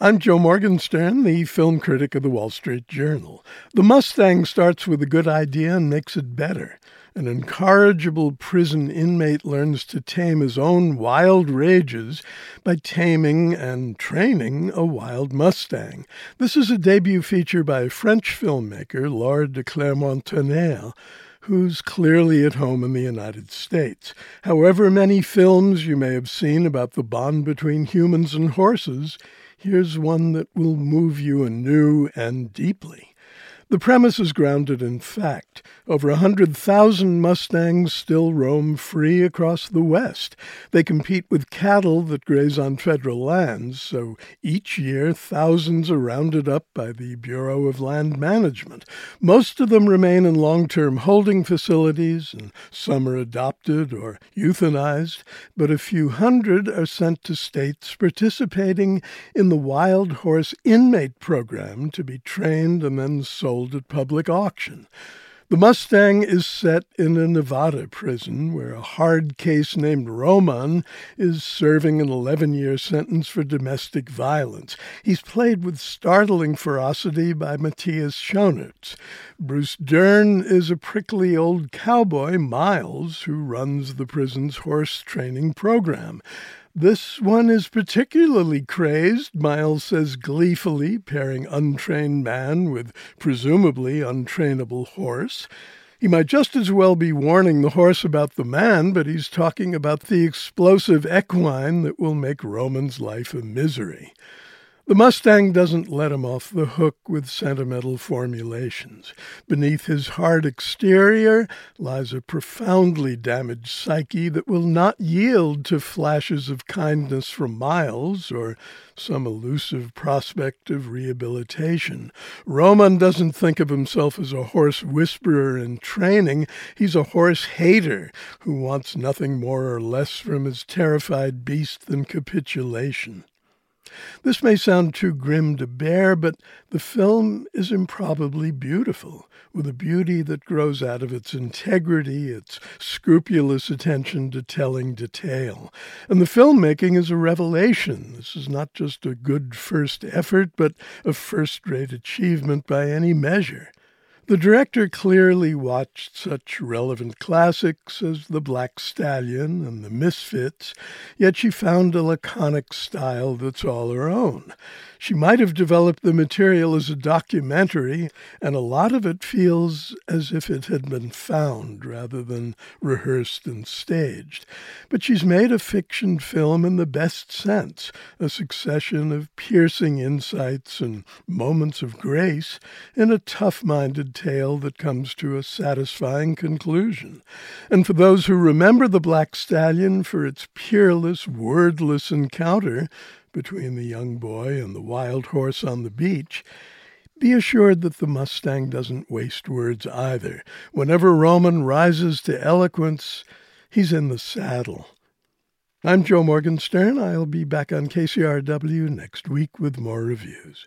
I'm Joe Morgenstern, the film critic of the Wall Street Journal. The Mustang starts with a good idea and makes it better. An incorrigible prison inmate learns to tame his own wild rages by taming and training a wild Mustang. This is a debut feature by French filmmaker Laure de Clermont-Tonnerre who's clearly at home in the United States. However many films you may have seen about the bond between humans and horses, here's one that will move you anew and deeply. The premise is grounded in fact. Over a 100,000 Mustangs still roam free across the West. They compete with cattle that graze on federal lands, so each year thousands are rounded up by the Bureau of Land Management. Most of them remain in long term holding facilities, and some are adopted or euthanized, but a few hundred are sent to states participating in the Wild Horse Inmate Program to be trained and then sold sold at public auction. The Mustang is set in a Nevada prison where a hard case named Roman is serving an 11 year sentence for domestic violence. He's played with startling ferocity by Matthias Schoenaerts. Bruce Dern is a prickly old cowboy, Miles, who runs the prison's horse training program. This one is particularly crazed, Miles says gleefully, pairing untrained man with presumably untrainable horse. He might just as well be warning the horse about the man, but he's talking about the explosive equine that will make Roman's life a misery. The Mustang doesn't let him off the hook with sentimental formulations. Beneath his hard exterior lies a profoundly damaged psyche that will not yield to flashes of kindness from Miles or some elusive prospect of rehabilitation. Roman doesn't think of himself as a horse whisperer in training. He's a horse hater who wants nothing more or less from his terrified beast than capitulation. This may sound too grim to bear, but the film is improbably beautiful, with a beauty that grows out of its integrity, its scrupulous attention to telling detail. And the filmmaking is a revelation. This is not just a good first effort, but a first rate achievement by any measure. The director clearly watched such relevant classics as The Black Stallion and The Misfits, yet she found a laconic style that's all her own. She might have developed the material as a documentary, and a lot of it feels as if it had been found rather than rehearsed and staged. But she's made a fiction film in the best sense, a succession of piercing insights and moments of grace in a tough minded tale that comes to a satisfying conclusion. And for those who remember The Black Stallion for its peerless, wordless encounter, between the young boy and the wild horse on the beach, be assured that the Mustang doesn't waste words either. Whenever Roman rises to eloquence, he's in the saddle. I'm Joe Morgenstern. I'll be back on KCRW next week with more reviews.